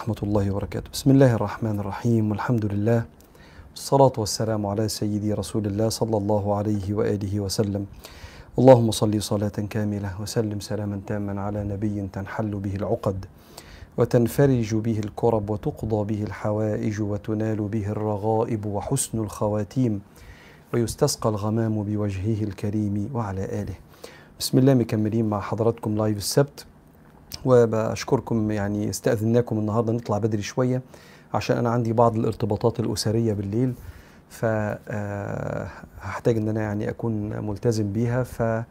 ورحمة الله وبركاته. بسم الله الرحمن الرحيم. والحمد لله. والصلاة والسلام على سيدي رسول الله صلى الله عليه وآله وسلم. اللهم صل صلاة كاملة وسلم سلاما تاما على نبي تنحل به العقد وتنفرج به الكرب وتقضى به الحوائج وتنال به الرغائب وحسن الخواتيم ويستسقى الغمام بوجهه الكريم وعلى آله. بسم الله مكملين مع حضراتكم لايف السبت. وبشكركم يعني استأذناكم النهارده نطلع بدري شوية عشان أنا عندي بعض الارتباطات الأسرية بالليل فهحتاج إن أنا يعني أكون ملتزم بيها ف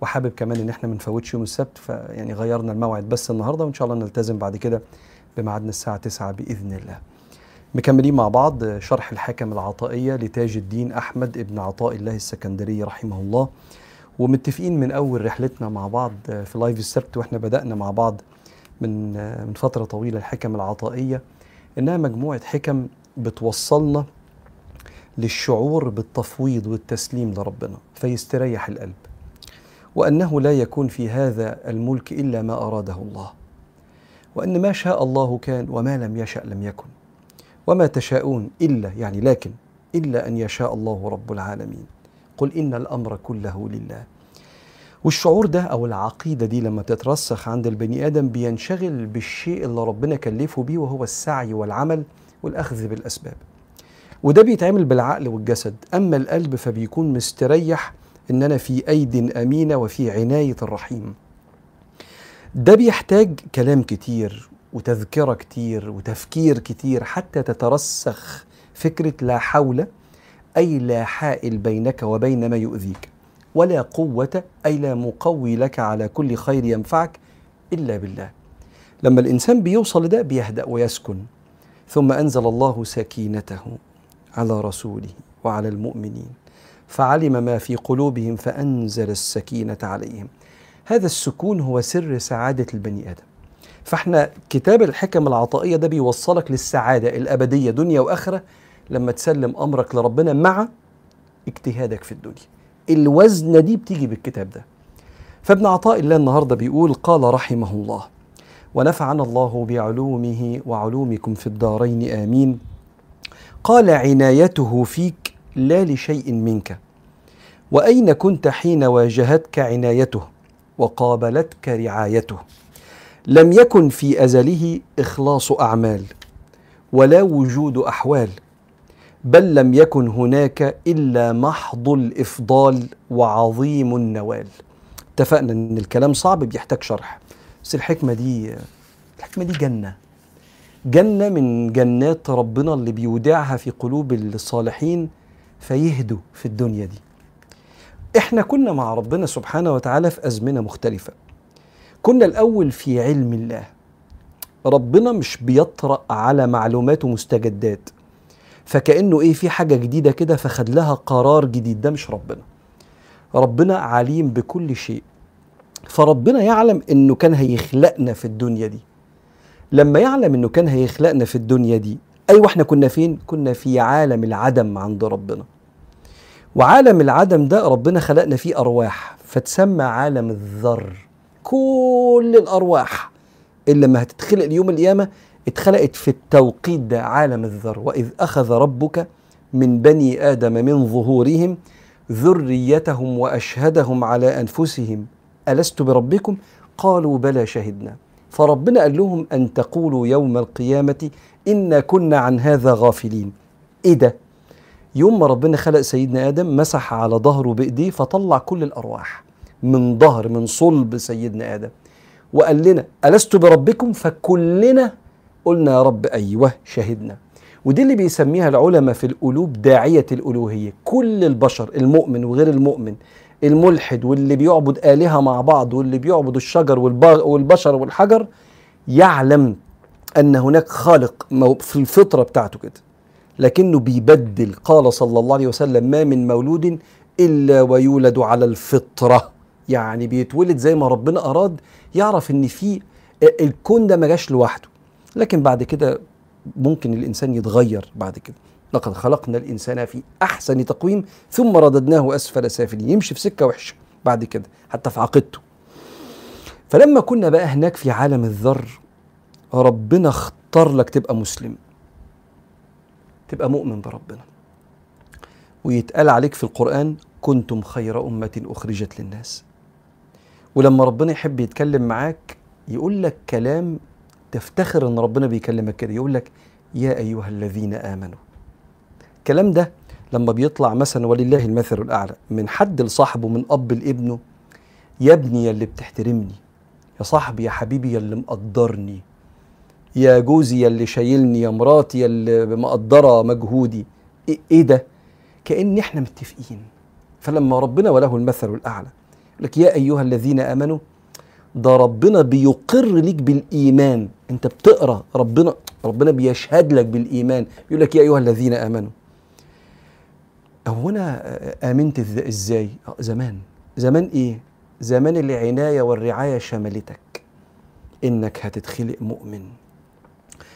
وحابب كمان إن إحنا ما نفوتش يوم السبت فيعني غيرنا الموعد بس النهارده وإن شاء الله نلتزم بعد كده بميعادنا الساعة 9 بإذن الله. مكملين مع بعض شرح الحكم العطائية لتاج الدين أحمد ابن عطاء الله السكندري رحمه الله ومتفقين من أول رحلتنا مع بعض في لايف السبت وإحنا بدأنا مع بعض من من فترة طويلة الحكم العطائية إنها مجموعة حكم بتوصلنا للشعور بالتفويض والتسليم لربنا فيستريح القلب. وأنه لا يكون في هذا الملك إلا ما أراده الله. وأن ما شاء الله كان وما لم يشأ لم يكن. وما تشاءون إلا يعني لكن إلا أن يشاء الله رب العالمين. قل إن الأمر كله لله. والشعور ده أو العقيدة دي لما تترسخ عند البني آدم بينشغل بالشيء اللي ربنا كلفه بيه وهو السعي والعمل والأخذ بالأسباب. وده بيتعمل بالعقل والجسد. أما القلب فبيكون مستريح ان أنا في أيد أمينة وفي عناية الرحيم. ده بيحتاج كلام كتير وتذكرة كتير وتفكير كتير حتى تترسخ فكرة لا حول أي لا حائل بينك وبين ما يؤذيك ولا قوة أي لا مقوي لك على كل خير ينفعك إلا بالله. لما الإنسان بيوصل لده بيهدأ ويسكن ثم أنزل الله سكينته على رسوله وعلى المؤمنين فعلم ما في قلوبهم فأنزل السكينة عليهم. هذا السكون هو سر سعادة البني آدم. فإحنا كتاب الحكم العطائية ده بيوصلك للسعادة الأبدية دنيا وآخرة لما تسلم أمرك لربنا مع اجتهادك في الدنيا. الوزنة دي بتيجي بالكتاب ده. فابن عطاء الله النهارده بيقول قال رحمه الله ونفعنا الله بعلومه وعلومكم في الدارين آمين. قال عنايته فيك لا لشيء منك. وأين كنت حين واجهتك عنايته؟ وقابلتك رعايته. لم يكن في أزله إخلاص أعمال ولا وجود أحوال. بل لم يكن هناك إلا محض الإفضال وعظيم النوال. اتفقنا إن الكلام صعب بيحتاج شرح. بس الحكمة دي الحكمة دي جنة. جنة من جنات ربنا اللي بيودعها في قلوب الصالحين فيهدوا في الدنيا دي. إحنا كنا مع ربنا سبحانه وتعالى في أزمنة مختلفة. كنا الأول في علم الله. ربنا مش بيطرأ على معلومات ومستجدات. فكأنه إيه في حاجة جديدة كده فخد لها قرار جديد. ده مش ربنا. ربنا عليم بكل شيء. فربنا يعلم إنه كان هيخلقنا في الدنيا دي. لما يعلم إنه كان هيخلقنا في الدنيا دي أيوه إحنا كنا فين؟ كنا في عالم العدم عند ربنا. وعالم العدم ده ربنا خلقنا فيه أرواح فتسمى عالم الذر. كل الأرواح اللي لما هتتخلق اليوم القيامة اتخلقت في التوقيت ده عالم الذر وإذ أخذ ربك من بني آدم من ظهورهم ذريتهم وأشهدهم على أنفسهم. ألست بربكم؟ قالوا بلى شهدنا. فربنا قال لهم أن تقولوا يوم القيامة إنا كنا عن هذا غافلين. إيه ده؟ يوم ما ربنا خلق سيدنا آدم مسح على ظهره بإيديه فطلع كل الأرواح من ظهر من صلب سيدنا آدم. وقال لنا ألست بربكم؟ فكلنا قلنا يا رب أيوه شهدنا. ودي اللي بيسميها العلماء في القلوب داعية الألوهية. كل البشر المؤمن وغير المؤمن الملحد واللي بيعبد آلهة مع بعض واللي بيعبد الشجر والبشر والحجر يعلم أن هناك خالق في الفطرة بتاعته كده. لكنه بيبدل قال صلى الله عليه وسلم ما من مولود إلا ويولد على الفطرة. يعني بيتولد زي ما ربنا أراد يعرف إن في الكون ده ما جاش لوحده. لكن بعد كده ممكن الإنسان يتغير بعد كده. لقد خلقنا الإنسان في أحسن تقويم ثم رددناه أسفل سافلين يمشي في سكة وحشة بعد كده حتى في عقيدته. فلما كنا بقى هناك في عالم الذر ربنا يختار لك تبقى مسلم. تبقى مؤمن بربنا. ويتقال عليك في القرآن كنتم خير أمة أخرجت للناس. ولما ربنا يحب يتكلم معاك يقول لك كلام تفتخر إن ربنا بيكلمك كده يقول لك يا أيها الذين آمنوا. الكلام ده لما بيطلع مثلا ولله المثل الأعلى من حد لصاحبه من أب لابنه يا ابني يا اللي بتحترمني يا صاحبي يا حبيبي يا اللي مقدرني يا جوزي يا اللي شايلني يا مراتي يا اللي مقدرة مجهودي. إيه, إيه ده؟ كأن إحنا متفقين. فلما ربنا وله المثل الأعلى لك يا أيها الذين آمنوا ده ربنا بيقر ليك بالإيمان. أنت بتقرأ ربنا ربنا بيشهد لك بالإيمان. يقول لك يا أيها الذين آمنوا هو أنا امنت إزاي؟ زمان. زمان إيه؟ زمان العناية والرعاية شملتك. إنك هتتخلق مؤمن.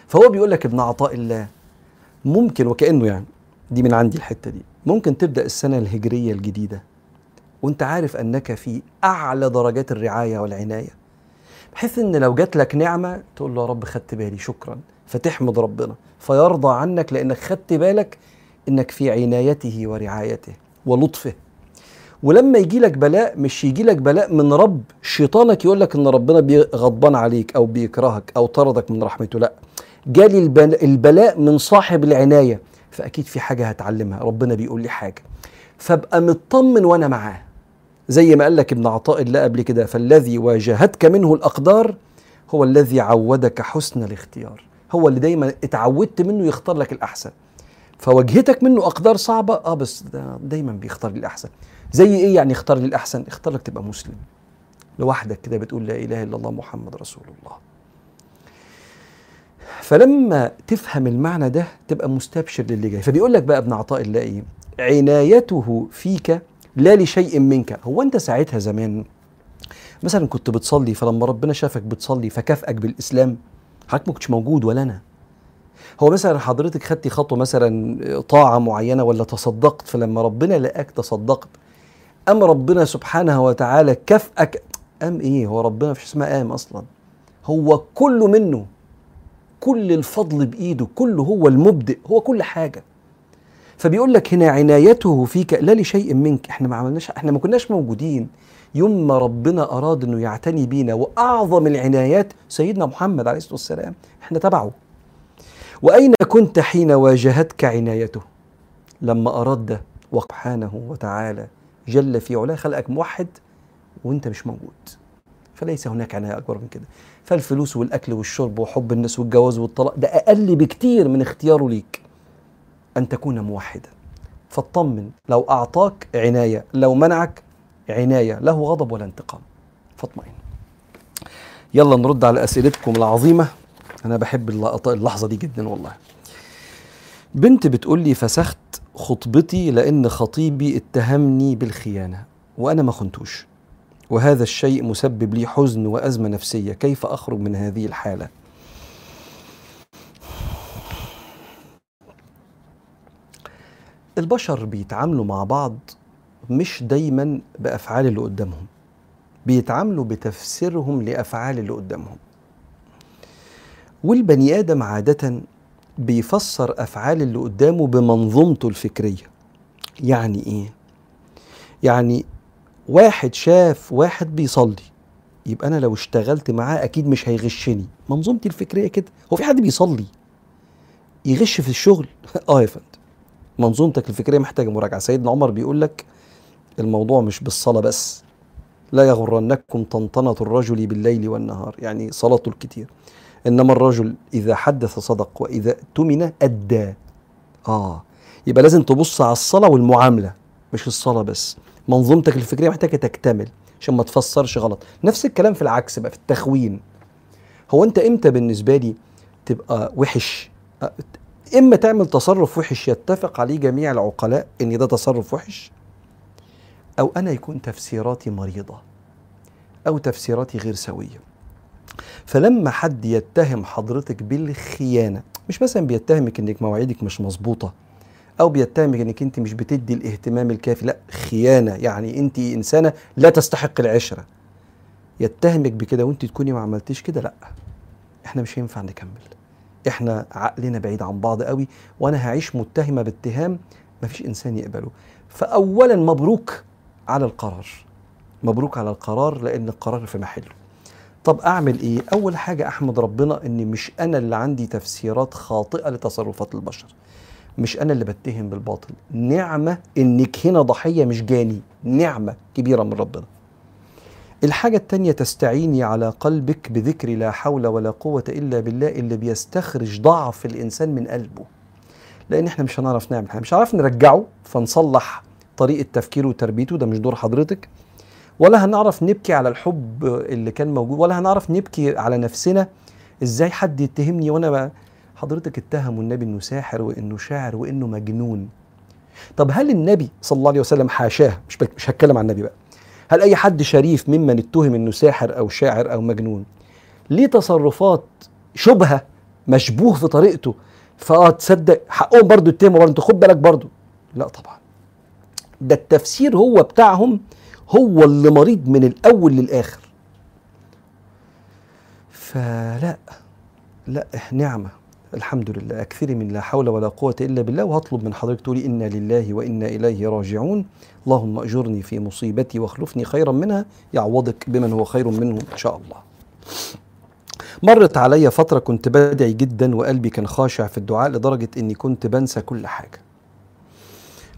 فهو بيقول لك ابن عطاء الله ممكن وكأنه يعني دي من عندي الحتة دي ممكن تبدأ السنة الهجرية الجديدة. وانت عارف انك في اعلى درجات الرعاية والعناية. بحيث ان لو جات لك نعمة تقول له يا رب خدت بالي شكرا. فتحمد ربنا. فيرضى عنك لانك خدت بالك انك في عنايته ورعايته ولطفه. ولما يجي لك بلاء مش يجي لك بلاء من رب شيطانك يقول لك ان ربنا غضبان عليك أو بيكرهك أو طردك من رحمته. لا. جالي البلاء من صاحب العناية. فأكيد في حاجة هتعلمها. ربنا بيقول لي حاجة. فابقى مطمن وأنا معاه. زي ما قال لك ابن عطاء الله قبل كده فالذي واجهتك منه الأقدار هو الذي عودك حسن الاختيار هو اللي دايما اتعودت منه يختار لك الأحسن. فواجهتك منه أقدار صعبة آه بس دايما بيختار لي الأحسن. زي إيه يعني اختار لي الأحسن؟ اختار لك تبقى مسلم. لوحدك كده بتقول لا إله إلا الله محمد رسول الله. فلما تفهم المعنى ده تبقى مستبشر للي جاي. فبيقول لك بقى ابن عطاء الله إيه؟ عنايته فيك لا لشيء منك. هو أنت ساعتها زمان مثلا كنت بتصلي فلما ربنا شافك بتصلي فكافئك بالإسلام حضرتك ما كنتش موجود ولا أنا. هو مثلا حضرتك خدتي خطوة مثلا طاعة معينة ولا تصدقت فلما ربنا لقاك تصدقت أم ربنا سبحانه وتعالى كافئك؟ أم إيه؟ هو ربنا مفيش اسمها قام أصلا. هو كله منه كل الفضل بإيده كله هو المبدئ هو كل حاجة. فبيقول لك هنا عنايته فيك لا لشيء منك. إحنا ما عملناش إحنا ما كناش موجودين. يوم ما ربنا أراد إنه يعتني بينا وأعظم العنايات سيدنا محمد عليه الصلاة والسلام إحنا تبعه. وأين كنت حين واجهتك عنايته؟ لما اراد ده سبحانه وتعالى جل في علاه خلقك موحد وأنت مش موجود. فليس هناك عناية أكبر من كده. فالفلوس والأكل والشرب وحب الناس والجواز والطلاق ده أقل بكتير من اختياره ليك. أن تكون موحدا. فاطمن لو أعطاك عناية لو منعك عناية له غضب ولا انتقام. فاطمئن. يلا نرد على أسئلتكم العظيمة. أنا بحب اللحظة دي جدا والله. بنت بتقول لي فسخت خطبتي لأن خطيبي اتهمني بالخيانة وأنا ما خنتوش. وهذا الشيء مسبب لي حزن وأزمة نفسية. كيف أخرج من هذه الحالة؟ البشر بيتعاملوا مع بعض مش دايما بأفعال اللي قدامهم. بيتعاملوا بتفسيرهم لأفعال اللي قدامهم. والبني آدم عادة بيفسر أفعال اللي قدامه بمنظومته الفكرية. يعني إيه؟ يعني واحد شاف واحد بيصلي يبقى أنا لو اشتغلت معاه أكيد مش هيغشني. منظومتي الفكرية كده. هو في حد بيصلي؟ يغش في الشغل؟ آه يا فندم. منظومتك الفكرية محتاجة مراجعة. سيدنا عمر بيقول لك الموضوع مش بالصلاة بس لا يغرنكم طنطنة الرجل بالليل والنهار يعني صلاته الكتير. إنما الرجل إذا حدث صدق وإذا اؤتمن أدى. آه يبقى لازم تبص على الصلاة والمعاملة مش الصلاة بس. منظومتك الفكرية محتاجة تكتمل عشان ما تفسرش غلط. نفس الكلام في العكس بقى في التخوين. هو أنت إمتى بالنسبة لي تبقى وحش؟ إما تعمل تصرف وحش يتفق عليه جميع العقلاء إن ده تصرف وحش أو أنا يكون تفسيراتي مريضة أو تفسيراتي غير سوية. فلما حد يتهم حضرتك بالخيانة مش مثلا بيتهمك إنك مواعيدك مش مظبوطة أو بيتهمك إنك أنت مش بتدي الاهتمام الكافي لأ خيانة. يعني أنت إنسانة لا تستحق العشرة. يتهمك بكده وأنت تكوني ما عملتيش كده لأ إحنا مش هينفع نكمل. إحنا عقلنا بعيد عن بعض قوي وأنا هعيش متهمة باتهام مفيش إنسان يقبله. فاولا مبروك على القرار مبروك على القرار لأن القرار في محله. طب أعمل إيه؟ أول حاجة أحمد ربنا إن مش أنا اللي عندي تفسيرات خاطئة لتصرفات البشر مش أنا اللي بتهم بالباطل. نعمة إنك هنا ضحية مش جاني نعمة كبيرة من ربنا. الحاجة التانية تستعيني على قلبك بذكر لا حول ولا قوة إلا بالله اللي بيستخرج ضعف الإنسان من قلبه. لأن إحنا مش هنعرف نعمل حاجة. مش هنعرف نرجعه فنصلح طريقة تفكيره وتربيته. ده مش دور حضرتك. ولا هنعرف نبكي على الحب اللي كان موجود. ولا هنعرف نبكي على نفسنا. إزاي حد يتهمني وأنا بقى حضرتك اتهموا النبي إنه ساحر وإنه شاعر وإنه مجنون. طب هل النبي صلى الله عليه وسلم حاشاه؟ مش مش هتكلم عن النبي بقى. هل أي حد شريف ممن اتهم إنه ساحر أو شاعر أو مجنون؟ ليه تصرفات شبهة مشبوه في طريقته؟ فآه تصدق حقهم برضه يتهموا برضه. أنت خد بالك برضه. لا طبعا. ده التفسير هو بتاعهم هو اللي مريض من الأول للآخر. فلا لا نعمة. الحمد لله اكثري من لا حول ولا قوة إلا بالله. وهطلب من حضرتك تقولي إنا لله وإنا إليه راجعون. اللهم أجرني في مصيبتي واخلفني خيرا منها. يعوضك بمن هو خير منه إن شاء الله. مرت علي فترة كنت بدعي جدا وقلبي كان خاشع في الدعاء لدرجة إني كنت بنسى كل حاجة.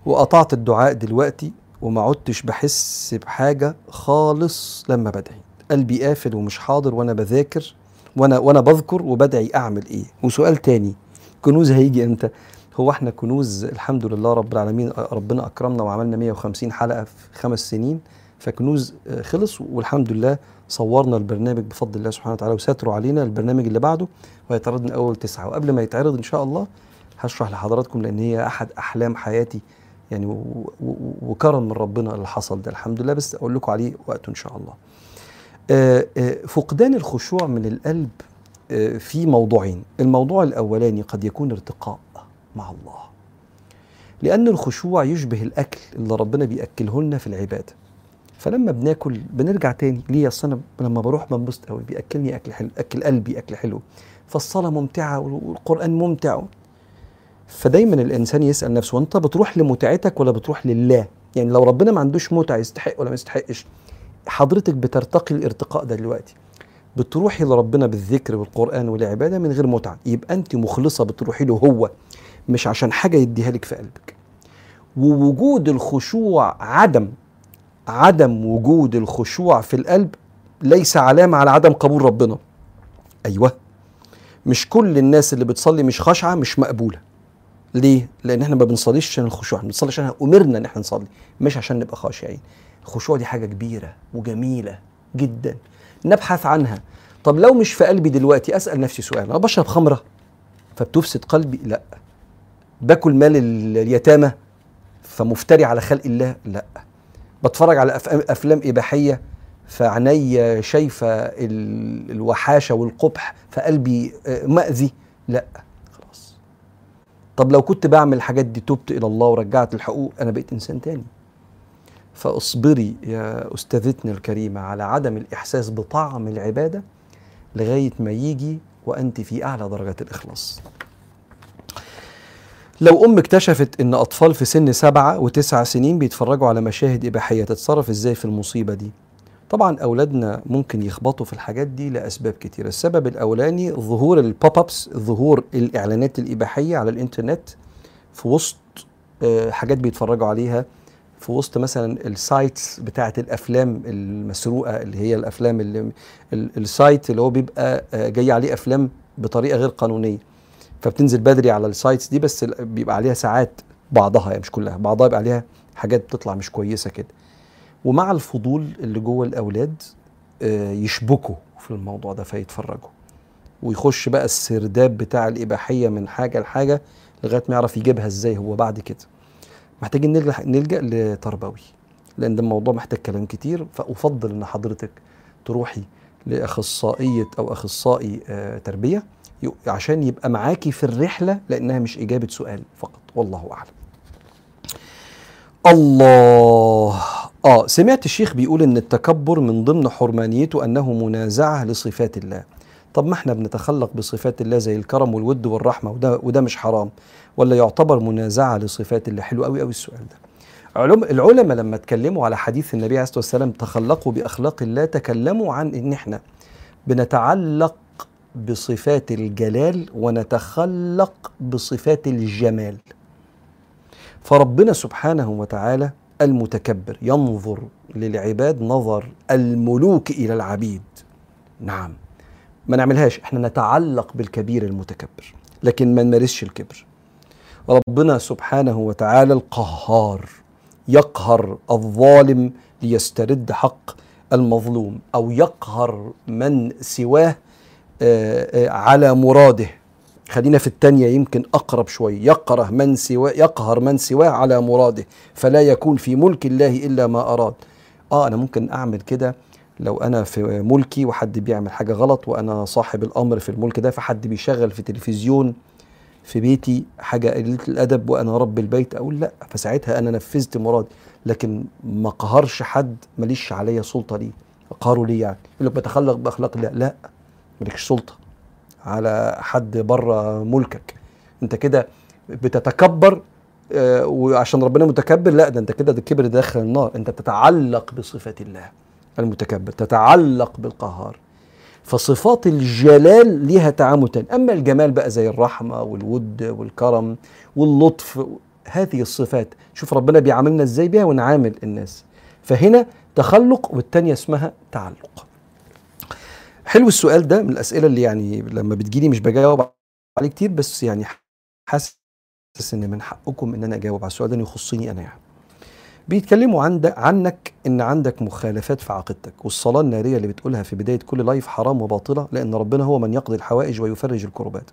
وقطعت الدعاء دلوقتي وما عدتش بحس بحاجة خالص لما بدعي. قلبي قافل ومش حاضر وأنا بذاكر. وأنا وأنا بذكر وبدعي أعمل إيه. وسؤال تاني كنوز هيجي إمتى؟ هو إحنا كنوز الحمد لله رب العالمين ربنا أكرمنا وعملنا 150 حلقة في خمس سنين فكنوز خلص والحمد لله صورنا البرنامج بفضل الله سبحانه وتعالى وساتروا علينا البرنامج اللي بعده وهيتعرض من أول تسعة. وقبل ما يتعرض إن شاء الله هشرح لحضراتكم لأن هي أحد أحلام حياتي يعني وكرم من ربنا اللي حصل ده. الحمد لله بس أقول لكم عليه وقته إن شاء الله. فقدان الخشوع من القلب في موضوعين. الموضوع الأولاني قد يكون ارتقاء مع الله. لأن الخشوع يشبه الأكل اللي ربنا بياكله لنا في العبادة. فلما بناكل بنرجع تاني. ليه؟ أصل أنا لما بروح بنبسط قوي بيأكلني أكل حلو أكل قلبي أكل حلو. فالصلاة ممتعة والقرآن ممتع. فدايما الإنسان يسأل نفسه وأنت بتروح لمتعتك ولا بتروح لله؟ يعني لو ربنا ما عندوش متعة يستحق ولا ما يستحقش؟ حضرتك بترتقي الارتقاء ده دلوقتي. بتروحي لربنا بالذكر والقرآن والعبادة من غير متعة. يبقى أنت مخلصة بتروحي له هو مش عشان حاجة يديها لك في قلبك. ووجود الخشوع عدم عدم وجود الخشوع في القلب ليس علامة على عدم قبول ربنا. أيوة. مش كل الناس اللي بتصلي مش خاشعة مش مقبولة. ليه؟ لأن إحنا ما بنصليش عشان الخشوع، بنصلي عشان أمرنا إن إحنا نصلي، مش عشان نبقى خاشعين. الخشوع دي حاجة كبيرة وجميلة جدا. نبحث عنها. طب لو مش في قلبي دلوقتي أسأل نفسي سؤال. أنا بشرب خمرة فبتفسد قلبي؟ لا. باكل مال اليتامى فمفتري على خلق الله؟ لا. بتفرج على أفلام إباحية فعيني شايفة الوحاشة والقبح فقلبي مأذي؟ لا. خلاص. طب لو كنت بعمل الحاجات دي تبت إلى الله ورجعت الحقوق أنا بقيت إنسان تاني. فأصبري يا أستاذتنا الكريمة على عدم الإحساس بطعم العبادة لغاية ما يجي وأنت في أعلى درجات الإخلاص. لو أم اكتشفت إن أطفال في سن سبعة وتسع سنين بيتفرجوا على مشاهد إباحية تتصرف إزاي في المصيبة دي؟ طبعا أولادنا ممكن يخبطوا في الحاجات دي لأسباب كتيرة، السبب الأولاني ظهور البوب ابس، ظهور الإعلانات الإباحية على الإنترنت في وسط حاجات بيتفرجوا عليها في وسط مثلا ال sites بتاعة الأفلام المسروقة اللي هي الأفلام اللي ال site اللي هو بيبقى جاي عليه أفلام بطريقة غير قانونية. فبتنزل بدري على ال sites دي بس بيبقى عليها ساعات بعضها يعني مش كلها بعضها بيبقى عليها حاجات بتطلع مش كويسة كده. ومع الفضول اللي جوه الأولاد يشبكوا في الموضوع ده فيتفرجوا. ويخش بقى السرداب بتاع الإباحية من حاجة لحاجة لغاية ما يعرف يجيبها إزاي هو بعد كده. محتاجين نلجأ, نلجأ لتربوي لأن ده الموضوع محتاج كلام كتير فأفضل إن حضرتك تروحي لأخصائية أو أخصائي آه تربية عشان يبقى معاكي في الرحلة لأنها مش إجابة سؤال فقط والله أعلم. الله. آه سمعت الشيخ بيقول إن التكبر من ضمن حرمانيته أنه منازعة لصفات الله. طب ما إحنا بنتخلق بصفات الله زي الكرم والود والرحمة وده وده مش حرام ولا يعتبر منازعة لصفات الله؟ حلو قوي قوي السؤال ده. علوم العلماء لما اتكلموا على حديث النبي عليه الصلاة والسلام تخلقوا بأخلاق الله تكلموا عن إن إحنا بنتعلق بصفات الجلال ونتخلق بصفات الجمال. فربنا سبحانه وتعالى المتكبر ينظر للعباد نظر الملوك إلى العبيد. نعم. ما نعملهاش. إحنا نتعلق بالكبير المتكبر لكن ما نمارسش الكبر. ربنا سبحانه وتعالى القهار يقهر الظالم ليسترد حق المظلوم أو يقهر من سواه آه، آه، على مراده. خلينا في الثانية يمكن أقرب شوي. يقره من سواه يقهر من سواه على مراده فلا يكون في ملك الله إلا ما أراد. آه أنا ممكن أعمل كده لو أنا في ملكي وحد بيعمل حاجة غلط وأنا صاحب الأمر في الملك ده فحد بيشغل في تلفزيون في بيتي حاجة قليلة الأدب وأنا رب البيت أقول لأ فساعتها أنا نفذت مرادي. لكن ما قهرش حد ماليش عليا سلطة ليه؟ قهروا ليه يعني؟ يقول لك بتخلق بأخلاق الله. لأ مالكش سلطة على حد بره ملكك. أنت كده بتتكبر آه، وعشان ربنا متكبر لأ ده أنت كده ده الكبر داخل النار. أنت تتعلق بصفة الله. المتكبر تتعلق بالقهار. فصفات الجلال ليها تعامل تاني. أما الجمال بقى زي الرحمة والود والكرم واللطف هذه الصفات شوف ربنا بيعاملنا إزاي بيها ونعامل الناس. فهنا تخلق والتانية اسمها تعلق. حلو السؤال ده من الأسئلة اللي يعني لما بتجيلي مش بجاوب عليه كتير بس يعني حاسس إن من حقكم إن أنا أجاوب على السؤال ده يخصني أنا يعني. بيتكلموا عن عنك إن عندك مخالفات في عقيدتك والصلاة النارية اللي بتقولها في بداية كل لايف حرام وباطلة لأن ربنا هو من يقضي الحوائج ويفرج الكربات.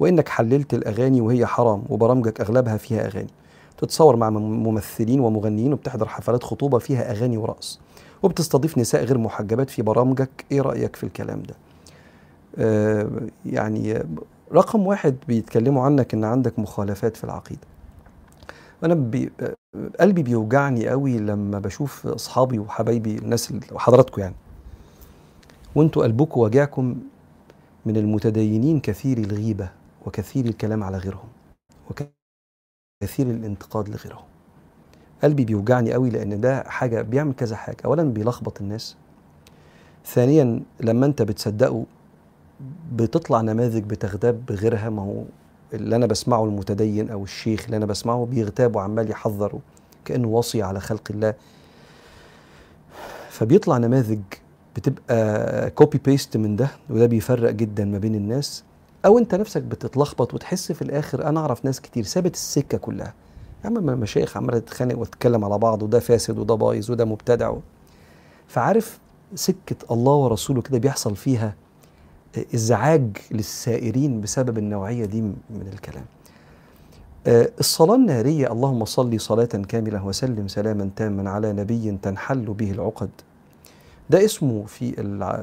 وإنك حللت الأغاني وهي حرام وبرامجك أغلبها فيها أغاني. تتصور مع ممثلين ومغنيين وبتحضر حفلات خطوبة فيها أغاني ورقص وبتستضيف نساء غير محجبات في برامجك. إيه رأيك في الكلام ده؟ آه يعني رقم واحد بيتكلموا عنك إن عندك مخالفات في العقيدة. أنا بي قلبي بيوجعني قوي لما بشوف أصحابي وحبايبي الناس وحضراتكم يعني. وأنتوا قلبكم واجعكم من المتدينين كثير الغيبة وكثير الكلام على غيرهم وكثير الانتقاد لغيرهم. قلبي بيوجعني قوي لأن ده حاجة بيعمل كذا حاجة. اولا بيلخبط الناس. ثانيا لما أنت بتصدقه بتطلع نماذج بتغتاب بغيرها ما هو اللي أنا بسمعه المتدين أو الشيخ اللي أنا بسمعه بيغتاب وعمال يحذر كأنه وصي على خلق الله. فبيطلع نماذج بتبقى copy paste من ده وده بيفرق جدا ما بين الناس. أو أنت نفسك بتتلخبط وتحس في الآخر أنا أعرف ناس كتير سابت السكة كلها. يا عم المشايخ عمالة تتخانق وتتكلم على بعض وده فاسد وده بايظ وده مبتدع. فعارف سكة الله ورسوله كده بيحصل فيها إزعاج للسائرين بسبب النوعية دي من الكلام. آه، الصلاة النارية اللهم صل صلاة كاملة وسلم سلاما تاما على نبي تنحل به العقد. ده اسمه في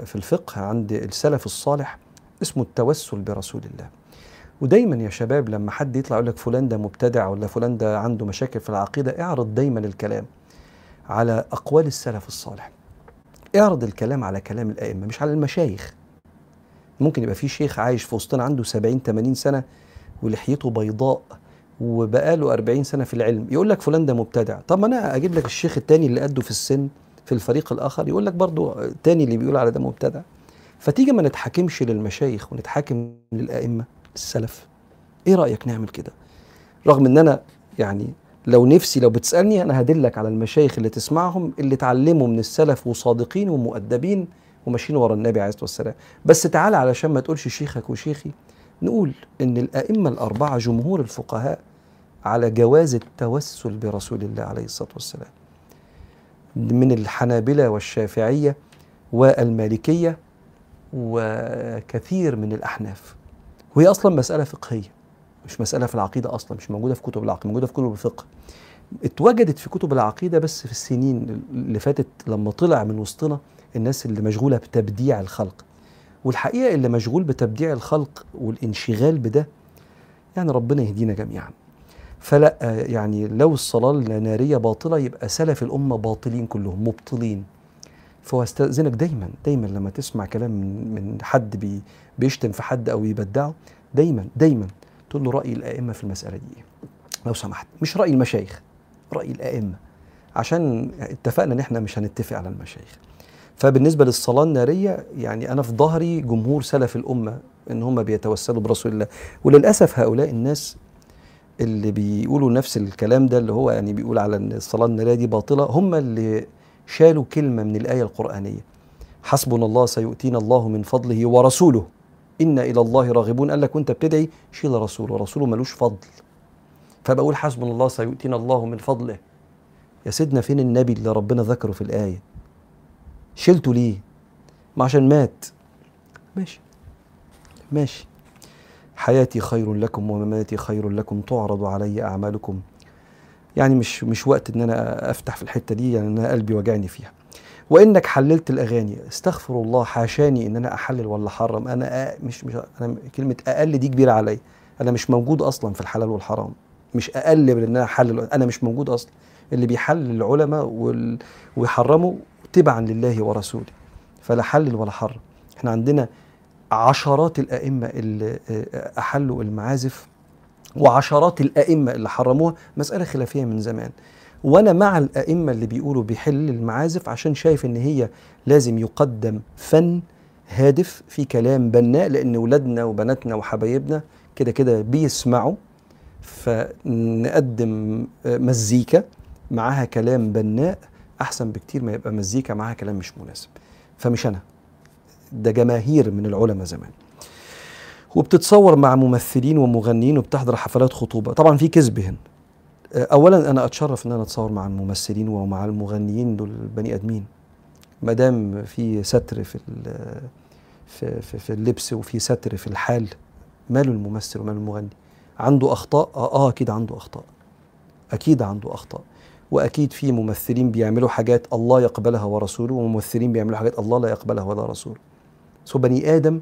في الفقه عند السلف الصالح اسمه التوسل برسول الله. ودايما يا شباب لما حد يطلع يقول لك فلان ده مبتدع ولا فلان ده عنده مشاكل في العقيدة اعرض دايما الكلام على أقوال السلف الصالح. اعرض الكلام على كلام الأئمة مش على المشايخ. ممكن يبقى في شيخ عايش في وسطنا عنده 70 80 سنة ولحيته بيضاء وبقاله 40 سنة في العلم. يقول لك فلان ده مبتدع. طب ما أنا أجيب لك الشيخ التاني اللي قده في السن في الفريق الآخر يقول لك برضو التاني اللي بيقول على ده مبتدع. فتيجي ما نتحاكمش للمشايخ ونتحاكم للأئمة السلف. إيه رأيك نعمل كده؟ رغم إن أنا يعني لو نفسي لو بتسألني أنا هدلك على المشايخ اللي تسمعهم اللي اتعلموا من السلف وصادقين ومؤدبين وماشيين ورا النبي عليه الصلاة والسلام. بس تعالى علشان ما تقولش شيخك وشيخي نقول إن الأئمة الأربعة جمهور الفقهاء على جواز التوسل برسول الله عليه الصلاة والسلام. من الحنابلة والشافعية والمالكية وكثير من الأحناف. وهي أصلا مسألة فقهية مش مسألة في العقيدة أصلا مش موجودة في كتب العقيدة موجودة في كتب الفقه. اتوجدت في كتب العقيدة بس في السنين اللي فاتت لما طلع من وسطنا الناس اللي مشغولة بتبديع الخلق. والحقيقة اللي مشغول بتبديع الخلق والانشغال بده يعني ربنا يهدينا جميعا. فلا يعني لو الصلاة النارية باطلة يبقى سلف الأمة باطلين كلهم مبطلين. فهو استاذنك دايما دايما لما تسمع كلام من حد بي بيشتم في حد أو يبدعه دايما دايما تقول له رأي الأئمة في المسألة دي. لو سمحت مش رأي المشايخ رأي الأئمة. عشان اتفقنا إن إحنا مش هنتفق على المشايخ. فبالنسبة للصلاة النارية يعني أنا في ظهري جمهور سلف الأمة إن هم بيتوسلوا برسول الله. وللأسف هؤلاء الناس اللي بيقولوا نفس الكلام ده اللي هو يعني بيقول على إن الصلاة النارية دي باطلة هم اللي شالوا كلمة من الآية القرآنية. حسبنا الله سيؤتينا الله من فضله ورسوله. إنا إلى الله راغبون. قال لك وأنت بتدعي؟ شيل رسوله. رسوله ملوش فضل. فبقول حسبنا الله سيؤتينا الله من فضله. يا سيدنا فين النبي اللي ربنا ذكره في الآية؟ شلته ليه؟ ما عشان مات. ماشي. ماشي. حياتي خير لكم ومماتي خير لكم تعرض علي أعمالكم. يعني مش مش وقت إن أنا أفتح في الحتة دي يعني أنا قلبي وجعني فيها. وإنك حللت الأغاني استغفر الله حاشاني إن أنا أحلل ولا أحرم. أنا أ... مش مش أنا كلمة أقل دي كبيرة عليا. أنا مش موجود أصلا في الحلال والحرام. مش أقل من إن أنا أحلل أنا مش موجود أصلا. اللي بيحلل العلماء وال... ويحرموا تبعا لله ورسوله فلا حلل ولا حرم إحنا عندنا عشرات الأئمة اللي أحلوا المعازف وعشرات الأئمة اللي حرموها مسألة خلافية من زمان. وأنا مع الأئمة اللي بيقولوا بيحل المعازف عشان شايف إن هي لازم يقدم فن هادف في كلام بناء لأن ولادنا وبناتنا وحبايبنا كده كده بيسمعوا. فنقدم مزيكا معاها كلام بناء أحسن بكتير ما يبقى مزيكا معاها كلام مش مناسب. فمش أنا. ده جماهير من العلماء زمان. وبتتصور مع ممثلين ومغنيين وبتحضر حفلات خطوبة. طبعا في كذب هنا. اولا أنا أتشرف إن أنا أتصور مع الممثلين ومع المغنيين دول بني آدمين. ما دام في ستر في في في, في اللبس وفي ستر في الحال ماله الممثل وماله المغني؟ عنده أخطاء؟ آه, آه أكيد عنده أخطاء. أكيد عنده أخطاء. وأكيد في ممثلين بيعملوا حاجات الله يقبلها ورسوله وممثلين بيعملوا حاجات الله لا يقبلها ولا رسوله. سو بني آدم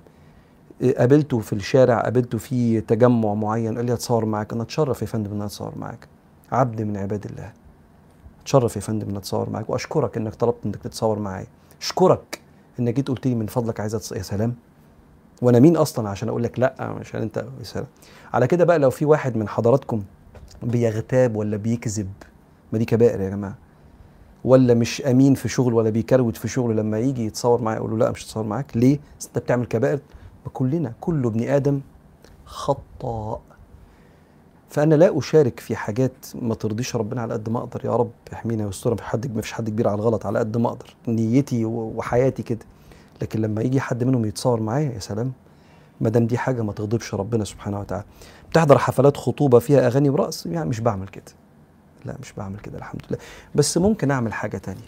قابلته في الشارع قابلته في تجمع معين قال لي اتصور معاك أنا أتشرف يا فندم إن أتصور معاك. عبد من عباد الله. أتشرف يا فندم إن أتصور معاك وأشكرك إنك طلبت إنك تتصور معايا. أشكرك إنك جيت قلت لي من فضلك عايز. يا سلام. وأنا مين أصلا عشان أقول لك لأ عشان أنت يا سلام. على كده بقى لو في واحد من حضراتكم بيغتاب ولا بيكذب ما دي كبائر يا جماعة. ولا مش أمين في شغل ولا بيكروت في شغل لما يجي يتصور معايا أقول له لا مش هتصور معاك. ليه؟ أنت بتعمل كبائر كلنا كل ابن آدم خطاء. فأنا لا أشارك في حاجات ما ترضيش ربنا على قد ما أقدر. يا رب احمينا ويسترنا في حد ما فيش حد كبير على الغلط على قد ما أقدر. نيتي وحياتي كده. لكن لما يجي حد منهم يتصور معايا يا سلام. ما دام دي حاجة ما تغضبش ربنا سبحانه وتعالى. بتحضر حفلات خطوبة فيها أغاني ورقص يعني مش بعمل كده. لا مش بعمل كده الحمد لله. بس ممكن أعمل حاجة تانية.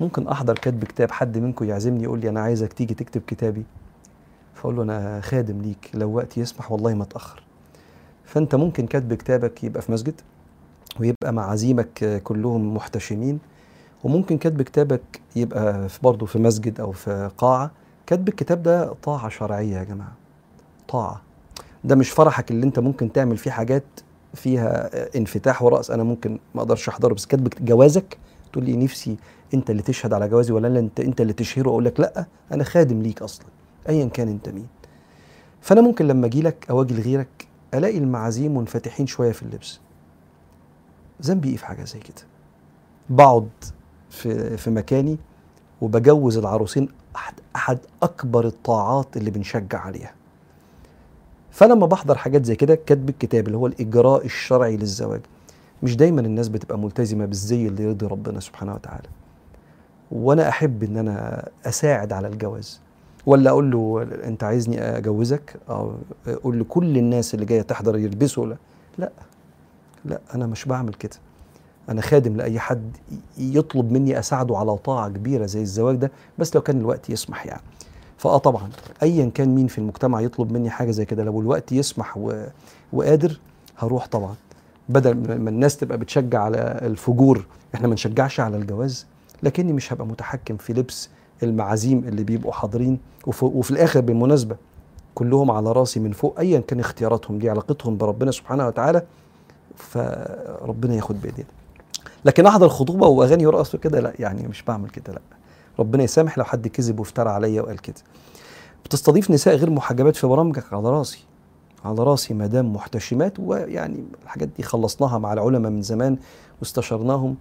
ممكن أحضر كتب كتاب حد منكم يعزمني يقول لي أنا عايزك تيجي تكتب كتابي. فأقول له أنا خادم ليك لو وقت يسمح والله ما اتاخر فأنت ممكن كتب كتابك يبقى في مسجد ويبقى مع عزيمك كلهم محتشمين. وممكن كتب كتابك يبقى في برضه في مسجد أو في قاعة. كتب الكتاب ده طاعة شرعية يا جماعة. طاعة. ده مش فرحك اللي أنت ممكن تعمل فيه حاجات فيها انفتاح ورأس أنا ممكن ما أقدرش أحضره بس كتب جوازك تقول لي نفسي أنت اللي تشهد على جوازي ولا لا انت أنت اللي تشهره أقول لك لأ أنا خادم ليك أصلا ايا كان أنت مين. فأنا ممكن لما أجي لك أو أجي لغيرك ألاقي المعازيم منفتحين شوية في اللبس. ذنبي إيه في حاجة زي كده؟ بقعد في في مكاني وبجوز العروسين احد أحد أكبر الطاعات اللي بنشجع عليها. فلما بحضر حاجات زي كده كتب الكتاب اللي هو الإجراء الشرعي للزواج. مش دايما الناس بتبقى ملتزمة بالزي اللي يرضي ربنا سبحانه وتعالى. وأنا أحب إن أنا أساعد على الجواز. ولا أقول له أنت عايزني أجوزك؟ أو أقول لكل الناس اللي جاية تحضر يلبسوا لا. لا. لا أنا مش بعمل كده. أنا خادم لأي حد يطلب مني أساعده على طاعة كبيرة زي الزواج ده بس لو كان الوقت يسمح يعني. فآه طبعا. ايا كان مين في المجتمع يطلب مني حاجة زي كده لو الوقت يسمح و... وقادر هروح طبعا. بدل ما الناس تبقى بتشجع على الفجور إحنا ما نشجعش على الجواز لكني مش هبقى متحكم في لبس المعازيم اللي بيبقوا حاضرين وف... وفي الآخر بالمناسبة كلهم على راسي من فوق ايا كان اختياراتهم دي علاقتهم بربنا سبحانه وتعالى فربنا ياخد بإيدينا. لكن أحضر خطوبة وأغاني ورقص وكده لا يعني مش بعمل كده لا. ربنا يسامح لو حد كذب وافترى عليا وقال كده. بتستضيف نساء غير محجبات في برامجك؟ على راسي. على راسي ما دام محتشمات ويعني الحاجات دي خلصناها مع العلماء من زمان واستشرناهم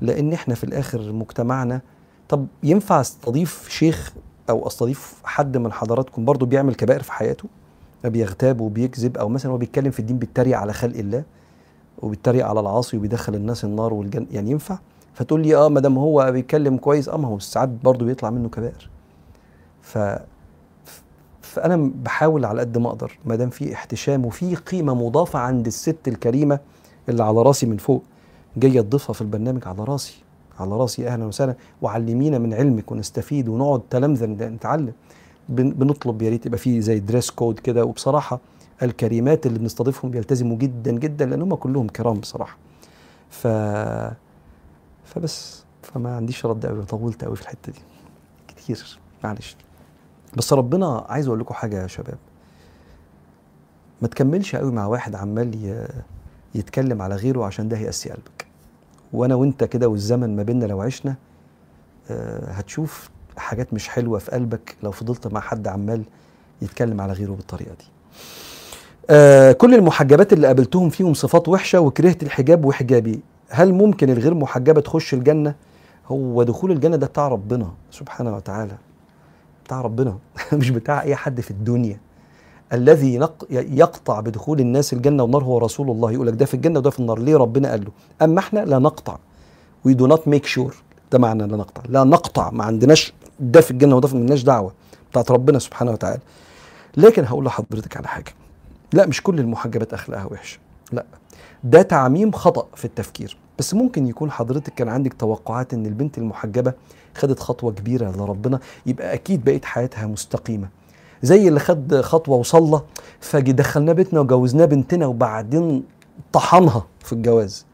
لأن إحنا في الآخر مجتمعنا. طب ينفع أستضيف شيخ أو أستضيف حد من حضراتكم برضو بيعمل كبائر في حياته؟ بيغتاب وبيكذب أو مثلا هو بيتكلم في الدين بيتريق على خلق الله وبيتريق على العاصي وبيدخل الناس النار والجنة يعني ينفع؟ فتقول لي آه ما دام هو بيتكلم كويس آه ما هو ساعات برضه بيطلع منه كبائر. ف فأنا بحاول على قد ما أقدر ما دام في احتشام وفي قيمة مضافة عند الست الكريمة اللي على راسي من فوق جاية تضيفها في البرنامج على راسي على راسي أهلا وسهلا. وعلمينا من علمك ونستفيد ونقعد تلامذة نتعلم. بنطلب يا ريت يبقى في زي دريس كود كده. وبصراحة الكريمات اللي بنستضيفهم بيلتزموا جدا جدا لأن هم كلهم كرام بصراحة. ف فبس فما عنديش رد قوي طولت قوي في الحتة دي. كتير معلش. بس ربنا عايز أقول لكم حاجة يا شباب. ما تكملش قوي مع واحد عمال يتكلم على غيره عشان ده هيقسي قلبك. وأنا وأنت كده والزمن ما بيننا لو عشنا هتشوف حاجات مش حلوة في قلبك لو فضلت مع حد عمال يتكلم على غيره بالطريقة دي. آه كل المحجبات اللي قابلتهم فيهم صفات وحشة وكرهت الحجاب وحجابي هل ممكن الغير محجبة تخش الجنة؟ هو دخول الجنة ده بتاع ربنا سبحانه وتعالى. بتاع ربنا. مش بتاع أي حد في الدنيا. الذي يقطع بدخول الناس الجنة والنار هو رسول الله. يقول لك ده في الجنة وده في النار. ليه ربنا قال له؟ أما إحنا لا نقطع. we do not make sure ده معنى لا نقطع. لا نقطع. ما عندناش ده في الجنة وده في مالناش دعوة. بتاعت ربنا سبحانه وتعالى. لكن هقول لحضرتك على حاجة. لا مش كل المحجبات أخلاقها وحشة. لا. ده تعميم خطأ في التفكير. بس ممكن يكون حضرتك كان عندك توقعات إن البنت المحجبة خدت خطوة كبيرة لربنا يبقى أكيد بقيت حياتها مستقيمة. زي اللي خد خطوة وصلى فجي دخلناه بيتنا وجوزناه بنتنا وبعدين طحنها في الجواز.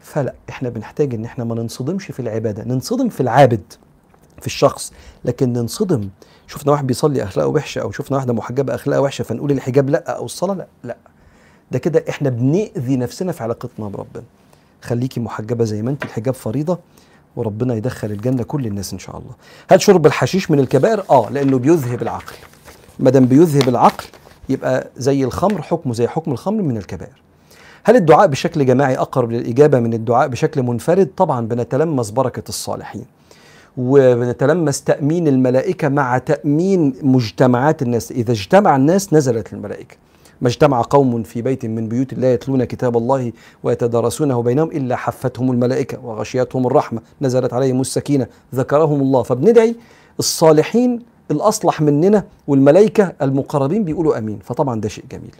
فلا إحنا بنحتاج إن إحنا ما ننصدمش في العبادة ننصدم في العابد في الشخص. لكن ننصدم شفنا واحد بيصلي أخلاقه وحشة أو شفنا واحدة محجبة أخلاقها وحشة فنقول الحجاب لأ أو الصلاة لأ. لأ ده كده إحنا بنأذي نفسنا في علاقتنا بربنا. خليكي محجبة زي ما انت الحجاب فريضة وربنا يدخل الجنة كل الناس إن شاء الله. هل شرب الحشيش من الكبائر؟ آه لأنه بيذهب العقل. ما دام بيذهب العقل يبقى زي الخمر حكمه زي حكم الخمر من الكبائر. هل الدعاء بشكل جماعي أقرب للإجابة من الدعاء بشكل منفرد؟ طبعا بنتلمس بركة الصالحين. وبنتلمس تأمين الملائكة مع تأمين مجتمعات الناس. إذا اجتمع الناس نزلت الملائكة. ما اجتمع قوم في بيت من بيوت الله يتلون كتاب الله ويتدارسونه بينهم إلا حفتهم الملائكة وغشيتهم الرحمة نزلت عليهم السكينة ذكرهم الله. فبندعي الصالحين الأصلح مننا والملائكة المقربين بيقولوا أمين. فطبعا ده شيء جميل.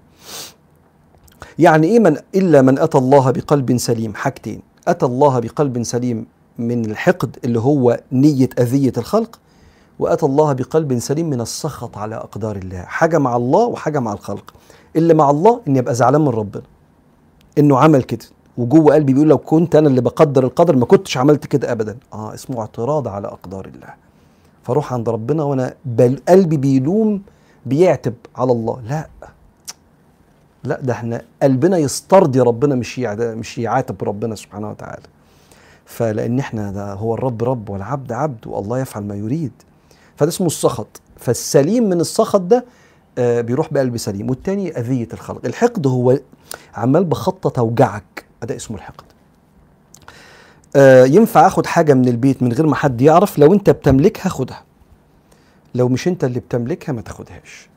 يعني إيه من إلا من أتى الله بقلب سليم؟ حاجتين. أتى الله بقلب سليم من الحقد اللي هو نية أذية الخلق وأتى الله بقلب سليم من السخط على أقدار الله. حاجة مع الله وحاجة مع الخلق. اللي مع الله إني أبقى زعلان من ربنا. إنه عمل كده. وجوه قلبي بيقول لو كنت أنا اللي بقدر القدر ما كنتش عملت كده أبدا. آه اسمه اعتراض على أقدار الله. فاروح عند ربنا وأنا بل قلبي بيلوم بيعتب على الله. لا. لا ده إحنا قلبنا يسترضي ربنا مش مش يعاتب ربنا سبحانه وتعالى. فلأن إحنا ده هو الرب رب والعبد عبد والله يفعل ما يريد. فده اسمه السخط. فالسليم من السخط ده آه بيروح بقلب سليم. والتاني أذية الخلق. الحقد هو عمال بخطط أوجعك ده اسمه الحقد. آه ينفع آخد حاجة من البيت من غير ما حد يعرف؟ لو أنت بتملكها خدها. لو مش أنت اللي بتملكها ما تاخدهاش.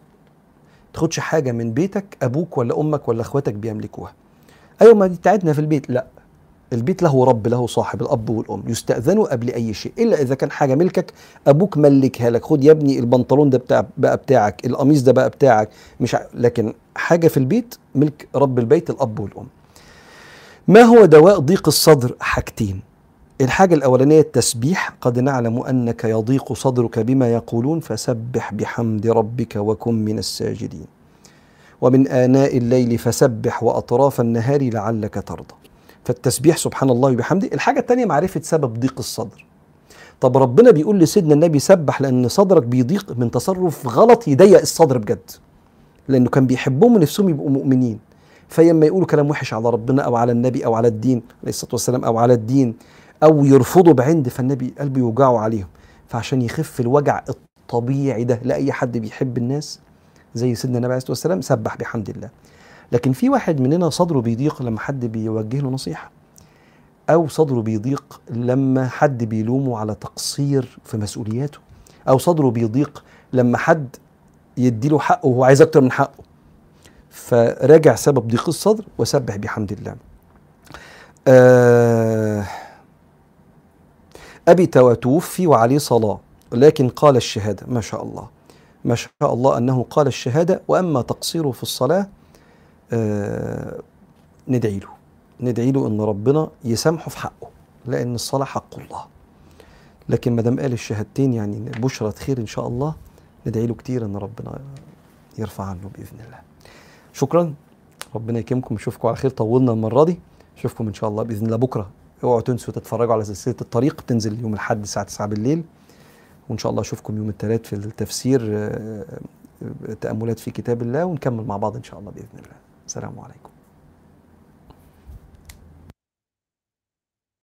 تاخدش حاجة من بيتك أبوك ولا أمك ولا أخواتك بيملكوها. أيوه ما دي بتاعتنا في البيت. لا. البيت له رب له صاحب الأب والأم يستاذنوا قبل أي شيء إلا إذا كان حاجة ملكك أبوك ملكها لك. خد يا ابني البنطلون ده بتاع بقى بتاعك القميص ده بقى بتاعك. مش ع... لكن حاجة في البيت ملك رب البيت الأب والأم. ما هو دواء ضيق الصدر؟ حاجتين. الحاجة الأولانية التسبيح. قد نعلم أنك يضيق صدرك بما يقولون فسبح بحمد ربك وكن من الساجدين. ومن آناء الليل فسبح وأطراف النهار لعلك ترضى. فالتسبيح سبحان الله وبحمده. الحاجة الثانية معرفة سبب ضيق الصدر. طب ربنا بيقول لسيدنا النبي سبح لأن صدرك بيضيق من تصرف غلط يضيق الصدر بجد. لأنه كان بيحبهم ونفسهم يبقوا مؤمنين. فلما يقولوا كلام وحش على ربنا أو على النبي أو على الدين عليه الصلاة والسلام أو على الدين أو يرفضوا بعند فالنبي قلبه يوجعه عليهم. فعشان يخف الوجع الطبيعي ده لأي حد بيحب الناس زي سيدنا النبي عليه الصلاة والسلام سبح بحمد الله. لكن في واحد مننا صدره بيضيق لما حد بيوجه له نصيحة. أو صدره بيضيق لما حد بيلومه على تقصير في مسؤولياته. أو صدره بيضيق لما حد يديله حقه وهو عايز أكتر من حقه. فراجع سبب ضيق الصدر وسبح بحمد الله. آه أبي توفي وعليه صلاة. لكن قال الشهادة. ما شاء الله. ما شاء الله أنه قال الشهادة. وأما تقصيره في الصلاة ندعي له. ندعي له أن ربنا يسامحه في حقه لأن الصلاة حق الله. لكن ما دام قال الشهادتين يعني بشرة خير إن شاء الله ندعي له كتير أن ربنا يرفع عنه بإذن الله. شكرا. ربنا يكرمكم. اشوفكم على خير. طولنا المرة دي. اشوفكم إن شاء الله بإذن الله بكرة. اوعوا تنسوا تتفرجوا على سلسلة الطريق. بتنزل يوم الأحد الساعة 9 بالليل. وإن شاء الله أشوفكم يوم الثلاث في التفسير آه، آه، تأملات في كتاب الله. ونكمل مع بعض إن شاء الله بإذن الله. السلام عليكم.